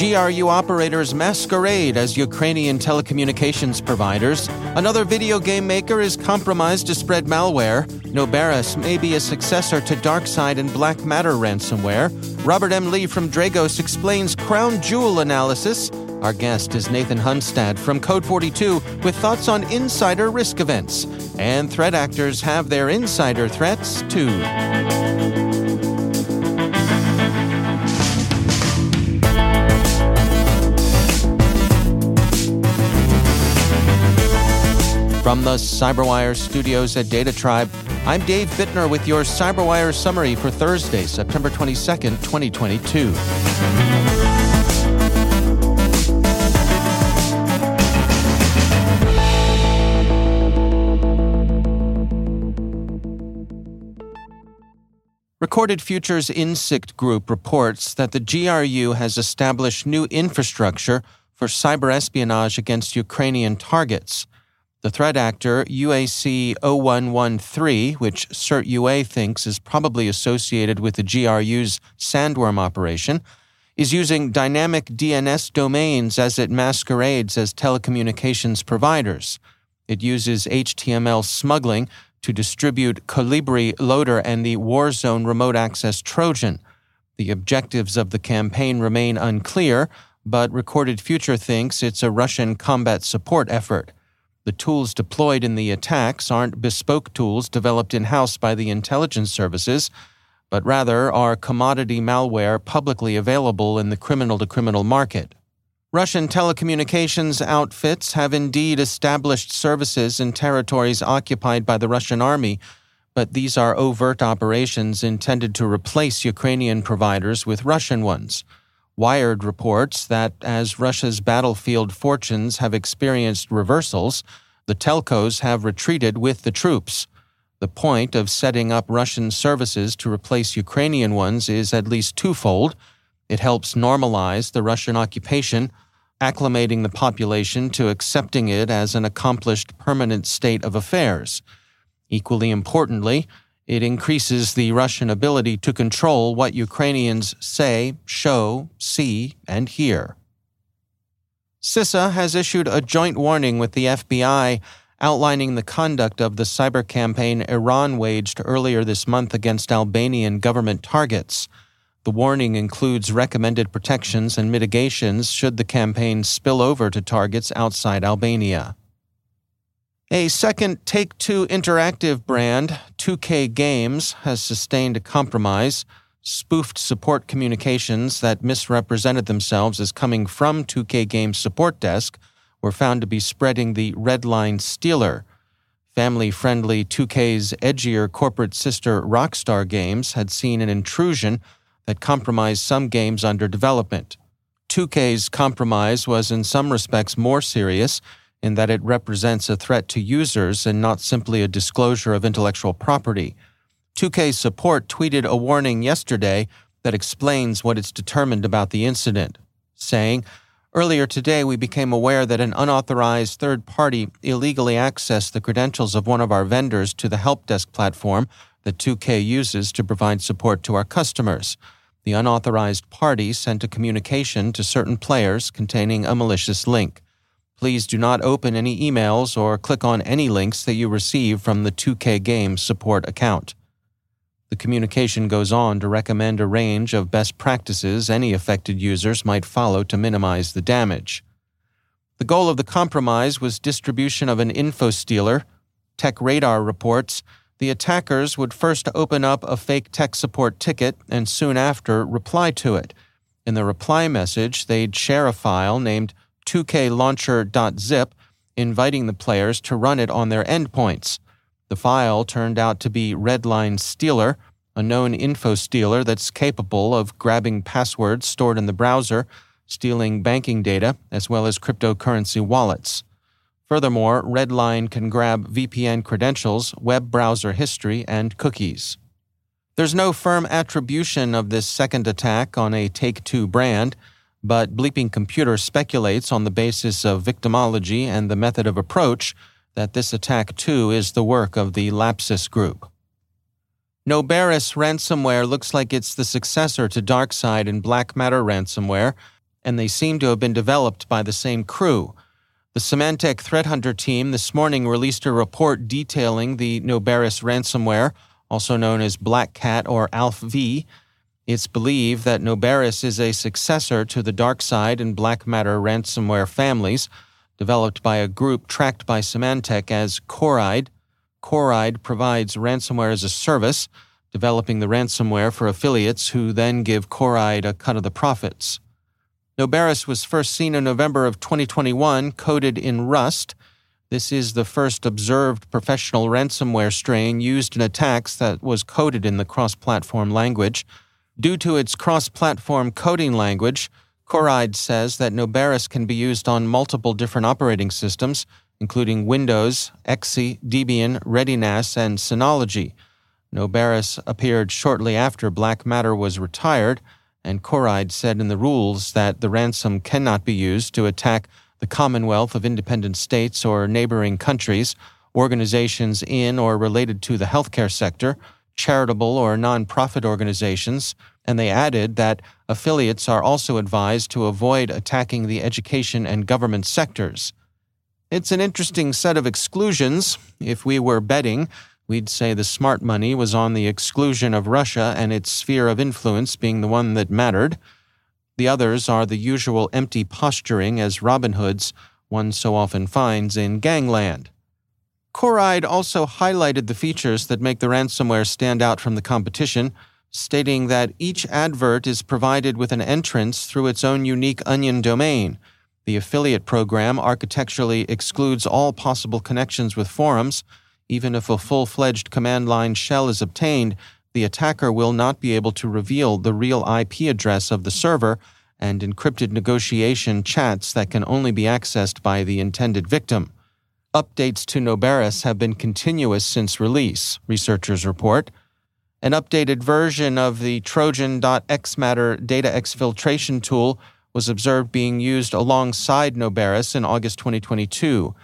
GRU operators masquerade as Ukrainian telecommunications providers. Another video game maker is compromised to spread malware. Noberus may be a successor to DarkSide and BlackMatter ransomware. Robert M. Lee from Dragos explains crown jewel analysis. Our guest is Nathan Hunstad from Code42 with thoughts on insider risk events. And threat actors have their insider threats too. From the Cyberwire studios at DataTribe, I'm Dave Bittner with your Cyberwire summary for Thursday, September 22nd, 2022. Recorded Futures Insikt Group reports that the GRU has established new infrastructure for cyber espionage against Ukrainian targets. The threat actor UAC 0113, which CERT UA thinks is probably associated with the GRU's sandworm operation, is using dynamic DNS domains as it masquerades as telecommunications providers. It uses HTML smuggling to distribute Kolibri Loader and the Warzone Remote Access Trojan. The objectives of the campaign remain unclear, but Recorded Future thinks it's a Russian combat support effort. The tools deployed in the attacks aren't bespoke tools developed in house by the intelligence services, but rather are commodity malware publicly available in the criminal to criminal market. Russian telecommunications outfits have indeed established services in territories occupied by the Russian army, but these are overt operations intended to replace Ukrainian providers with Russian ones. Wired reports that as Russia's battlefield fortunes have experienced reversals, the telcos have retreated with the troops. The point of setting up Russian services to replace Ukrainian ones is at least twofold. It helps normalize the Russian occupation, acclimating the population to accepting it as an accomplished permanent state of affairs. Equally importantly, it increases the Russian ability to control what Ukrainians say, show, see, and hear. CISA has issued a joint warning with the FBI outlining the conduct of the cyber campaign Iran waged earlier this month against Albanian government targets. The warning includes recommended protections and mitigations should the campaign spill over to targets outside Albania. A second Take Two Interactive brand, 2K Games, has sustained a compromise. Spoofed support communications that misrepresented themselves as coming from 2K Games' support desk were found to be spreading the Red Line Stealer. Family friendly 2K's edgier corporate sister Rockstar Games had seen an intrusion that compromised some games under development. 2K's compromise was in some respects more serious in that it represents a threat to users and not simply a disclosure of intellectual property. 2K support tweeted a warning yesterday that explains what it's determined about the incident, saying, Earlier today, we became aware that an unauthorized third party illegally accessed the credentials of one of our vendors to the help desk platform that 2K uses to provide support to our customers. The unauthorized party sent a communication to certain players containing a malicious link. Please do not open any emails or click on any links that you receive from the 2K Games support account. The communication goes on to recommend a range of best practices any affected users might follow to minimize the damage. The goal of the compromise was distribution of an info stealer. TechRadar reports the attackers would first open up a fake tech support ticket and soon after reply to it. In the reply message, they'd share a file named 2klauncher.zip, inviting the players to run it on their endpoints. The file turned out to be Redline Stealer, a known info stealer that's capable of grabbing passwords stored in the browser, stealing banking data, as well as cryptocurrency wallets. Furthermore, Redline can grab VPN credentials, web browser history, and cookies. There's no firm attribution of this second attack on a Take Two brand, but BleepingComputer speculates on the basis of victimology and the method of approach that this attack too is the work of the Lapsus Group. Noberus ransomware looks like it's the successor to DarkSide and BlackMatter ransomware, and they seem to have been developed by the same crew. The Symantec threat hunter team this morning released a report detailing the Noberus ransomware, also known as Black Cat or ALPHV. It's believed that Noberus is a successor to the DarkSide and BlackMatter ransomware families, developed by a group tracked by Symantec as Coreid. Coreid provides ransomware as a service, developing the ransomware for affiliates who then give Coreid a cut of the profits. Noberus was first seen in November of 2021, coded in Rust. This is the first observed professional ransomware strain used in attacks that was coded in the cross platform language. Due to its cross platform coding language, Coreid says that Noberus can be used on multiple different operating systems, including Windows, XE, Debian, ReadyNAS, and Synology. Noberus appeared shortly after BlackMatter was retired and Coreid said in the rules that the ransom cannot be used to attack the Commonwealth of Independent States or neighboring countries, organizations in or related to the healthcare sector, charitable or nonprofit organizations, and they added that affiliates are also advised to avoid attacking the education and government sectors. It's an interesting set of exclusions. If we were betting, we'd say the smart money was on the exclusion of Russia and its sphere of influence being the one that mattered. The others are the usual empty posturing as Robin Hoods one so often finds in gangland. Coreid also highlighted the features that make the ransomware stand out from the competition, stating that each advert is provided with an entrance through its own unique onion domain. The affiliate program architecturally excludes all possible connections with forums, even if a full fledged command line shell is obtained, the attacker will not be able to reveal the real IP address of the server and encrypted negotiation chats that can only be accessed by the intended victim. Updates to Noberus have been continuous since release, researchers report. An updated version of the Trojan.Exmatter data exfiltration tool was observed being used alongside Noberus in August 2022.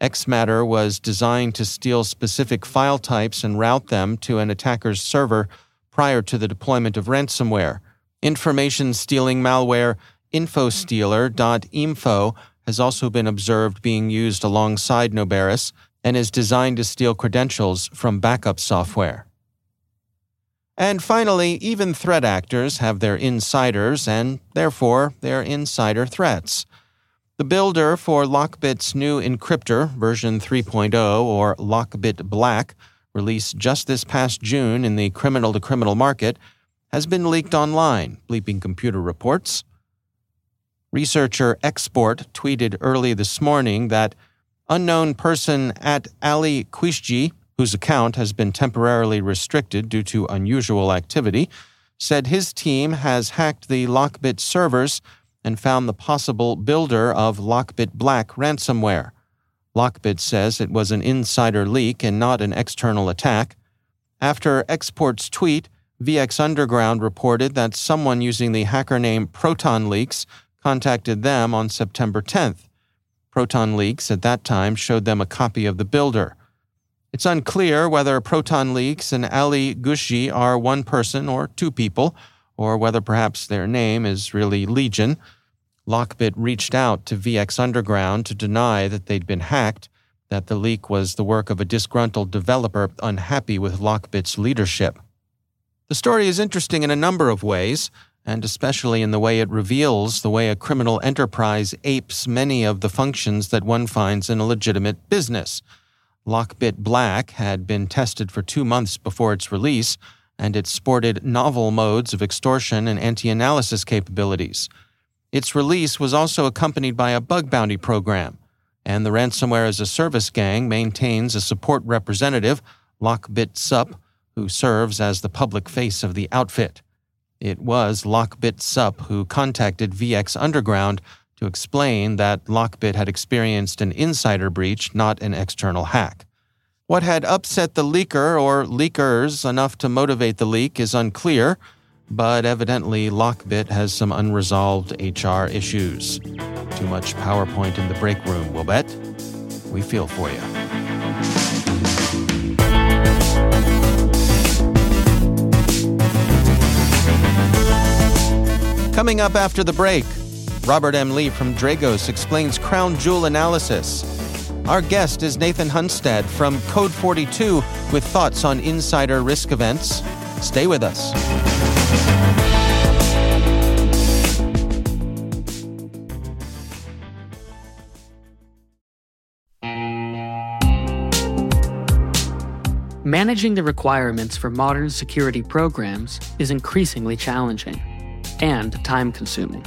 Exmatter was designed to steal specific file types and route them to an attacker's server prior to the deployment of ransomware. Information stealing malware Infostealer.Eamfo has also been observed being used alongside Noberus and is designed to steal credentials from backup software. And finally, even threat actors have their insiders and, therefore, their insider threats. The builder for Lockbit's new encryptor, version 3.0, or Lockbit Black, released just this past June in the criminal to criminal market, has been leaked online, BleepingComputer reports. Researcher Export tweeted early this morning that unknown person at Ali Qushji, whose account has been temporarily restricted due to unusual activity, said his team has hacked the Lockbit servers and found the possible builder of Lockbit Black ransomware. Lockbit says it was an insider leak and not an external attack. After Export's tweet, VX Underground reported that someone using the hacker name Proton Leaks contacted them on September 10th. Proton Leaks at that time showed them a copy of the builder. It's unclear whether Proton Leaks and Ali Qushji are one person or two people or whether perhaps their name is really Legion, Lockbit reached out to VX Underground to deny that they'd been hacked, that the leak was the work of a disgruntled developer unhappy with Lockbit's leadership. The story is interesting in a number of ways. and especially in the way it reveals the way a criminal enterprise apes many of the functions that one finds in a legitimate business. Lockbit Black had been tested for two months before its release, and it sported novel modes of extortion and anti analysis capabilities. Its release was also accompanied by a bug bounty program, and the ransomware as a service gang maintains a support representative, Lockbit Sup, who serves as the public face of the outfit. It was Lockbit Sup who contacted VX Underground to explain that Lockbit had experienced an insider breach, not an external hack. What had upset the leaker or leakers enough to motivate the leak is unclear, but evidently Lockbit has some unresolved HR issues. Too much PowerPoint in the break room, we'll bet. We feel for you. Coming up after the break, Robert M. Lee from Dragos explains crown jewel analysis. Our guest is Nathan Hunstad from Code42 with thoughts on insider risk events. Stay with us. Managing the requirements for modern security programs is increasingly challenging and time consuming.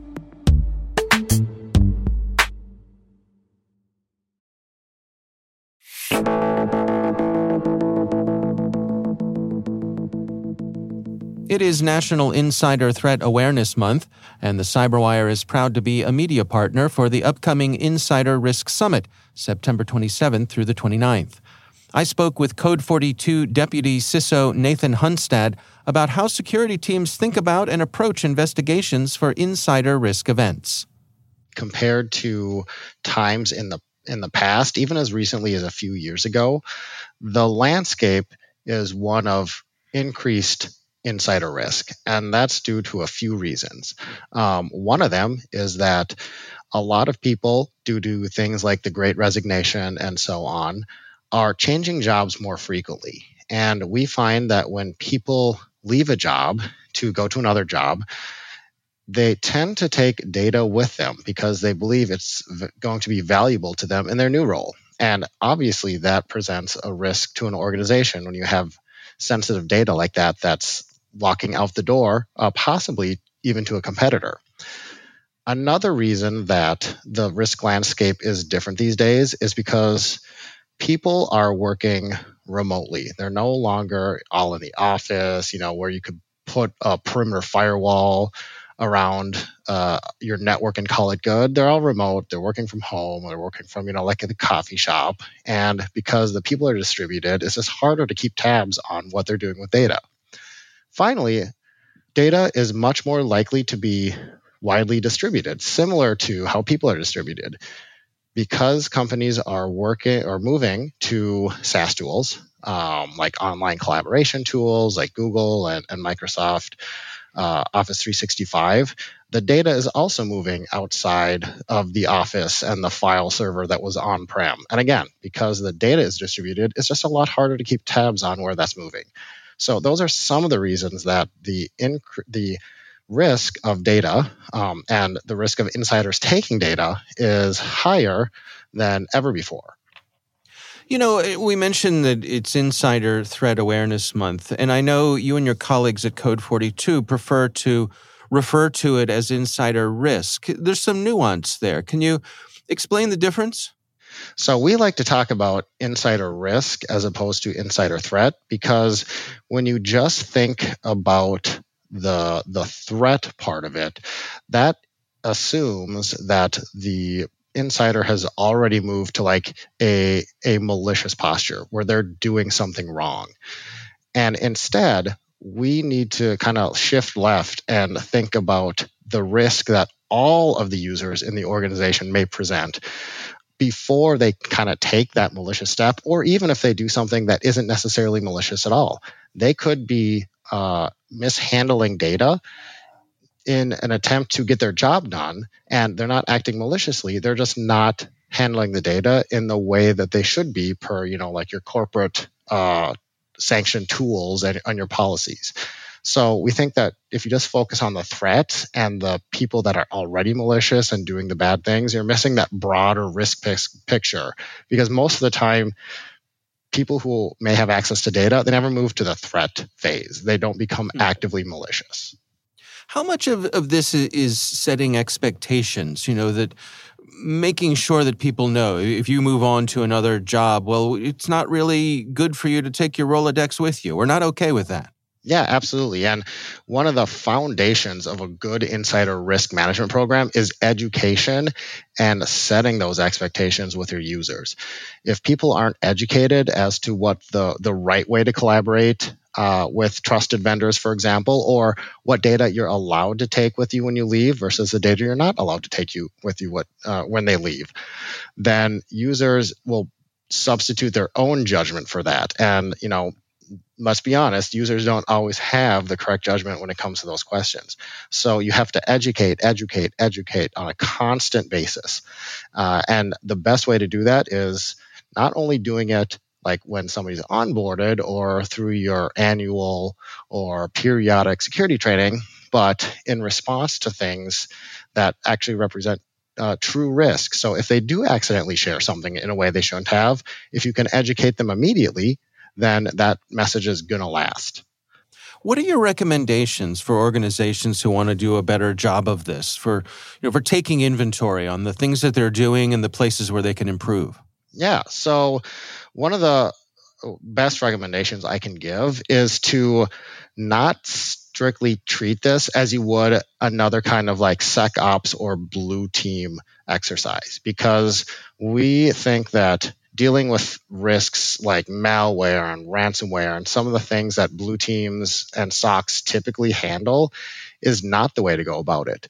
It is National Insider Threat Awareness Month, and the Cyberwire is proud to be a media partner for the upcoming Insider Risk Summit, September 27th through the 29th. I spoke with Code42 Deputy CISO Nathan Hunstad about how security teams think about and approach investigations for insider risk events. Compared to times in the in the past, even as recently as a few years ago, the landscape is one of increased insider risk, and that's due to a few reasons. Um, one of them is that a lot of people, due to things like the great resignation and so on, are changing jobs more frequently. And we find that when people leave a job to go to another job, they tend to take data with them because they believe it's going to be valuable to them in their new role. And obviously, that presents a risk to an organization when you have sensitive data like that that's walking out the door, uh, possibly even to a competitor. Another reason that the risk landscape is different these days is because people are working remotely. They're no longer all in the office, you know, where you could put a perimeter firewall around uh, your network and call it good. They're all remote. They're working from home. They're working from, you know, like at the coffee shop. And because the people are distributed, it's just harder to keep tabs on what they're doing with data. Finally, data is much more likely to be widely distributed, similar to how people are distributed. Because companies are working or moving to SaaS tools, um, like online collaboration tools like Google and, and Microsoft, uh, Office 365, the data is also moving outside of the office and the file server that was on prem. And again, because the data is distributed, it's just a lot harder to keep tabs on where that's moving. So those are some of the reasons that the inc- the risk of data um, and the risk of insiders taking data is higher than ever before. You know, eh, we mentioned that it's Insider Threat Awareness Month, and I know you and your colleagues at Code42 prefer to refer to it as insider risk. There's some nuance there. Can you explain the difference? So we like to talk about insider risk as opposed to insider threat because when you just think about the the threat part of it, that assumes that the insider has already moved to like a a malicious posture where they're doing something wrong. And instead, we need to kind of shift left and think about the risk that all of the users in the organization may present before they kind of take that malicious step, or even if they do something that isn't necessarily malicious at all. They could be uh, mishandling data in an attempt to get their job done, and they're not acting maliciously. They're just not handling the data in the way that they should be per, you know, like your corporate uh, sanctioned tools and on your policies. So we think that if you just focus on the threat and the people that are already malicious and doing the bad things, you're missing that broader risk picture. Because most of the time, people who may have access to data, they never move to the threat phase. They don't become hmm. actively malicious. How much of, of this is setting expectations? You know, that making sure that people know if you move on to another job, well, it's not really good for you to take your Rolodex with you. We're not okay with that. Yeah, absolutely. And one of the foundations of a good insider risk management program is education and setting those expectations with your users. If people aren't educated as to what the, the right way to collaborate uh, with trusted vendors, for example, or what data you're allowed to take with you when you leave versus the data you're not allowed to take you with you what, uh, when they leave, then users will substitute their own judgment for that. And, you know, let's be honest, users don't always have the correct judgment when it comes to those questions. So you have to educate, educate, educate on a constant basis. Uh, and the best way to do that is not only doing it like when somebody's onboarded or through your annual or periodic security training, but in response to things that actually represent uh, true risk. So if they do accidentally share something in a way they shouldn't have, if you can educate them immediately, then that message is going to last. What are your recommendations for organizations who want to do a better job of this, for you know, for taking inventory on the things that they're doing and the places where they can improve? Yeah. So one of the best recommendations I can give is to not strictly treat this as you would another kind of like SecOps or blue team exercise because we think that dealing with risks like malware and ransomware and some of the things that blue teams and SOCs typically handle is not the way to go about it.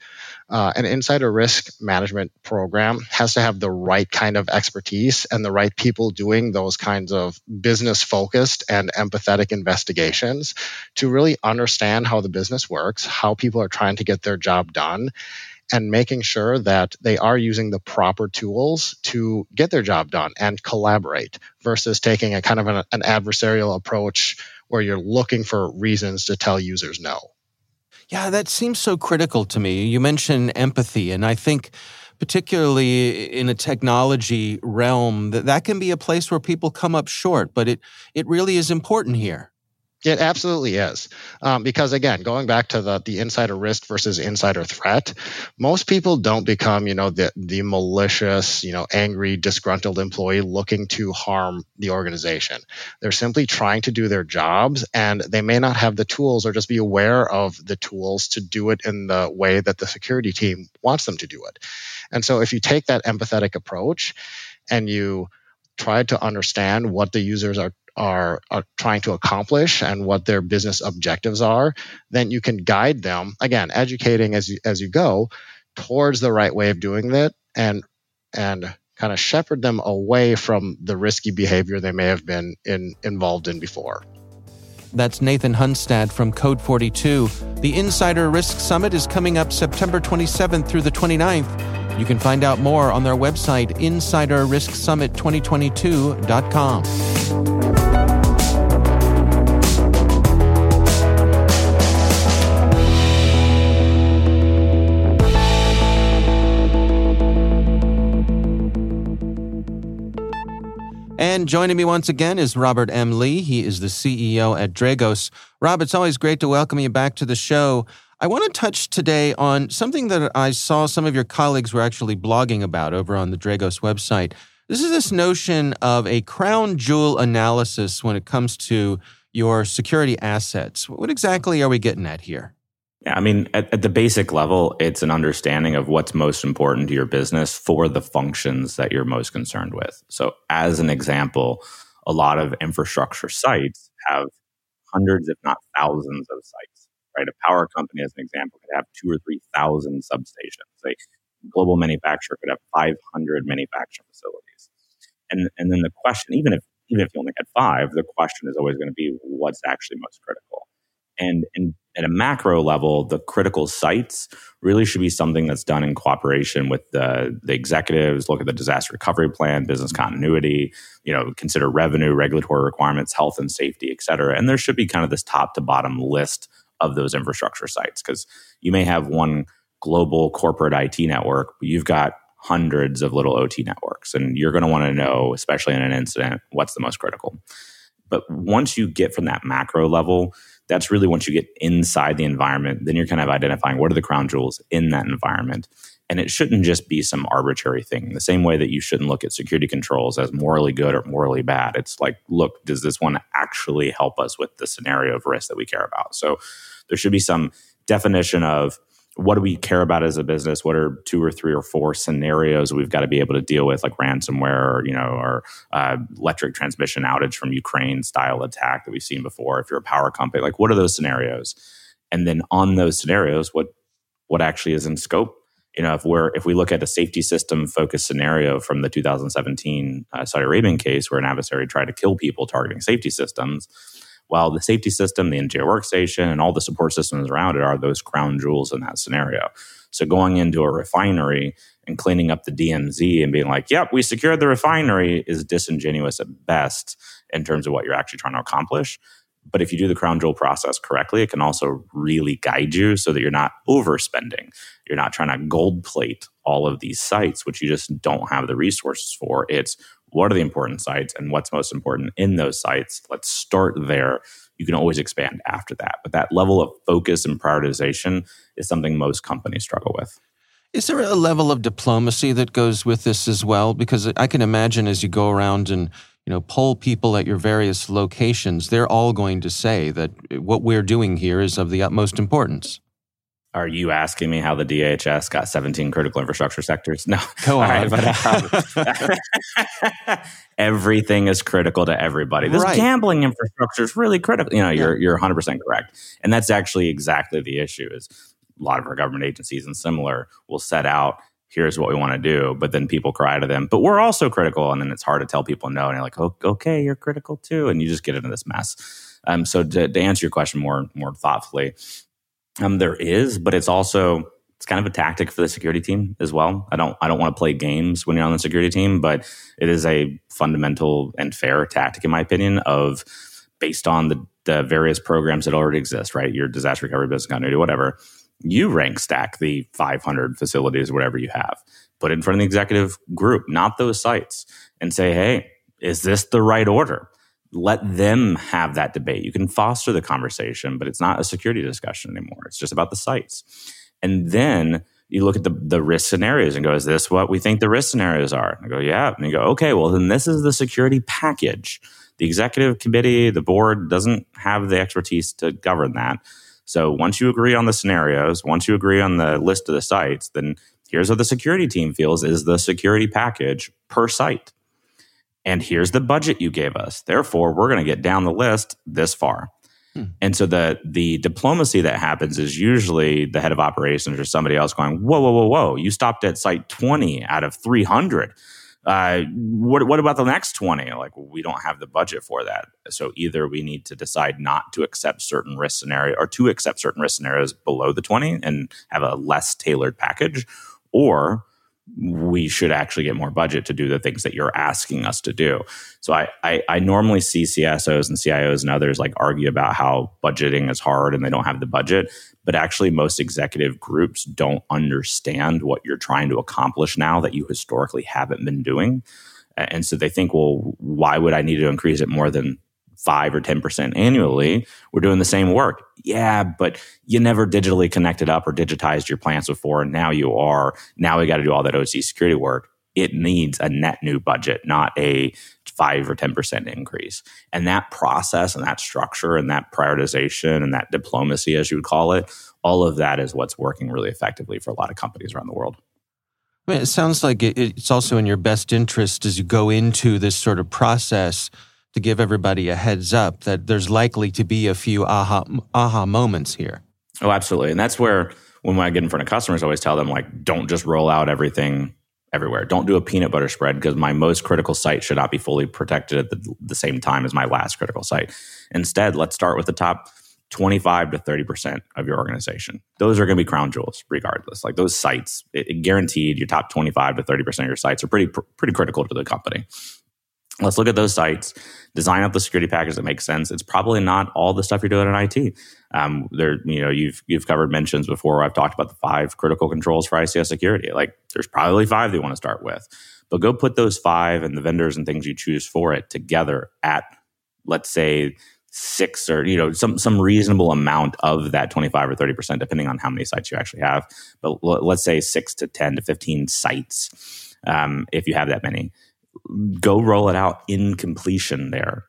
Uh, an insider risk management program has to have the right kind of expertise and the right people doing those kinds of business focused and empathetic investigations to really understand how the business works, how people are trying to get their job done, and making sure that they are using the proper tools to get their job done and collaborate versus taking a kind of an, an adversarial approach where you're looking for reasons to tell users no. Yeah, that seems so critical to me. You mentioned empathy, and I think particularly in a technology realm that that can be a place where people come up short, but it it really is important here. It absolutely is. Um, because again, going back to the, the insider risk versus insider threat, most people don't become, you know, the, the malicious, you know, angry, disgruntled employee looking to harm the organization. They're simply trying to do their jobs and they may not have the tools or just be aware of the tools to do it in the way that the security team wants them to do it. And so if you take that empathetic approach and you try to understand what the users are are, are trying to accomplish and what their business objectives are, then you can guide them again, educating as you as you go towards the right way of doing that and and kind of shepherd them away from the risky behavior they may have been in, involved in before. That's Nathan Hunstad from Code42. The Insider Risk Summit is coming up September 27th through the 29th. You can find out more on their website, insiderrisksummit2022.com. And joining me once again is Robert M. Lee. He is the CEO at Dragos. Rob, it's always great to welcome you back to the show. I want to touch today on something that I saw some of your colleagues were actually blogging about over on the Dragos website. This is this notion of a crown jewel analysis when it comes to your security assets. What exactly are we getting at here? Yeah, I mean, at, at, the basic level, it's an understanding of what's most important to your business for the functions that you're most concerned with. So, as an example, a lot of infrastructure sites have hundreds, if not thousands, of sites. Right, a power company, as an example, could have two or three thousand substations. A global manufacturer could have 500 manufacturing facilities. And and then the question, even if even if you only had five, the question is always going to be what's actually most critical. And, and at a macro level, the critical sites really should be something that's done in cooperation with the, the executives, look at the disaster recovery plan, business mm-hmm. continuity, you know, consider revenue, regulatory requirements, health and safety, et cetera. And there should be kind of this top to bottom list of those infrastructure sites because you may have one global corporate IT network, but you've got hundreds of little OT networks. And you're going to want to know, especially in an incident, what's the most critical. But once you get from that macro level, that's really once you get inside the environment, then you're kind of identifying what are the crown jewels in that environment. And it shouldn't just be some arbitrary thing. The same way that you shouldn't look at security controls as morally good or morally bad. It's like, look, does this one actually help us with the scenario of risk that we care about? So there should be some definition of what do we care about as a business? What are two or three or four scenarios we've got to be able to deal with, like ransomware, or, you know, or uh, electric transmission outage from Ukraine style attack that we've seen before? If you're a power company, like what are those scenarios? And then on those scenarios, what what actually is in scope? You know, if we're if we look at a safety system focused scenario from the 2017 uh, Saudi Arabian case, where an adversary tried to kill people targeting safety systems while the safety system, the NGO workstation, and all the support systems around it are those crown jewels in that scenario. So going into a refinery and cleaning up the DMZ and being like, yep, we secured the refinery is disingenuous at best in terms of what you're actually trying to accomplish. But if you do the crown jewel process correctly, it can also really guide you so that you're not overspending. You're not trying to gold plate all of these sites, which you just don't have the resources for. It's what are the important sites and what's most important in those sites. Let's start there. You can always expand after that. But that level of focus and prioritization is something most companies struggle with. Is there a level of diplomacy that goes with this as well? Because I can imagine as you go around and you know poll people at your various locations, they're all going to say that what we're doing here is of the utmost importance. Are you asking me how the DHS got 17 critical infrastructure sectors? No. Go on. Right, but, um, everything is critical to everybody. This right. gambling infrastructure is really critical. You know, you're you're 100% correct. And that's actually exactly the issue is a lot of our government agencies and similar will set out here's what we want to do but then people cry to them but we're also critical and then it's hard to tell people no and you're like oh, okay you're critical too and you just get into this mess um, so to, to answer your question more more thoughtfully um, there is, but it's also it's kind of a tactic for the security team as well. I don't I don't want to play games when you're on the security team, but it is a fundamental and fair tactic, in my opinion, of based on the, the various programs that already exist, right? Your disaster recovery, business continuity, whatever. You rank stack the 500 facilities, whatever you have. Put it in front of the executive group, not those sites, and say, hey, is this the right order? Let them have that debate. You can foster the conversation, but it's not a security discussion anymore. It's just about the sites. And then you look at the, the risk scenarios and go, is this what we think the risk scenarios are? And I go, yeah. And you go, okay, well, then this is the security package. The executive committee, the board doesn't have the expertise to govern that. So once you agree on the scenarios, once you agree on the list of the sites, then here's what the security team feels is the security package per site and here's the budget you gave us. Therefore, we're going to get down the list this far. Hmm. And so the the diplomacy that happens is usually the head of operations or somebody else going, whoa, whoa, whoa, whoa! You stopped at site twenty out of three hundred. Uh, what what about the next twenty? Like we don't have the budget for that. So either we need to decide not to accept certain risk scenario or to accept certain risk scenarios below the twenty and have a less tailored package, or we should actually get more budget to do the things that you're asking us to do. So I, I, I, normally see CSOs and CIOs and others like argue about how budgeting is hard and they don't have the budget. But actually, most executive groups don't understand what you're trying to accomplish now that you historically haven't been doing. And so they think, well, why would I need to increase it more than five or 10% annually, we're doing the same work. Yeah, but you never digitally connected up or digitized your plants before. And now you are. Now we got to do all that OT security work. It needs a net new budget, not a five or 10% increase. And that process and that structure and that prioritization and that diplomacy, as you would call it, all of that is what's working really effectively for a lot of companies around the world. I mean, it sounds like it's also in your best interest as you go into this sort of process to give everybody a heads up that there's likely to be a few aha aha moments here. Oh, absolutely. And that's where when I get in front of customers, I always tell them like, don't just roll out everything everywhere. Don't do a peanut butter spread because my most critical site should not be fully protected at the, the same time as my last critical site. Instead, let's start with the top 25 to 30% of your organization. Those are going to be crown jewels regardless. Like those sites, it, it guaranteed your top 25 to 30% of your sites are pretty pr- pretty critical to the company. Let's look at those sites, design out the security package that makes sense. It's probably not all the stuff you're doing in IT. Um, there, you know, you've you've covered mentions before. I've talked about the five critical controls for ICS security. Like, there's probably five they want to start with, but go put those five and the vendors and things you choose for it together at, let's say, six or you know some some reasonable amount of that 25 or 30 percent depending on how many sites you actually have but l- let's say six to 10 to 15 sites um, if you have that many go roll it out in completion there.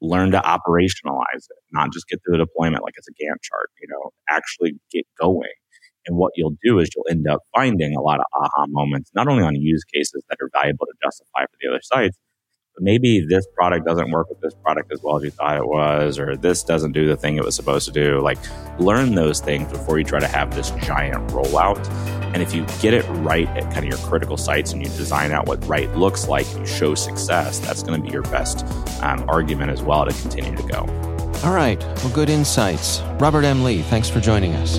Learn to operationalize it, not just get through the deployment like it's a Gantt chart, you know, actually get going. And what you'll do is you'll end up finding a lot of aha moments, not only on use cases that are valuable to justify for the other sites, maybe this product doesn't work with this product as well as you thought it was, or this doesn't do the thing it was supposed to do. Like, learn those things before you try to have this giant rollout. And if you get it right at kind of your critical sites and you design out what right looks like and you show success, that's going to be your best um, argument as well to continue to go. All right. Well, good insights. Robert M. Lee, thanks for joining us.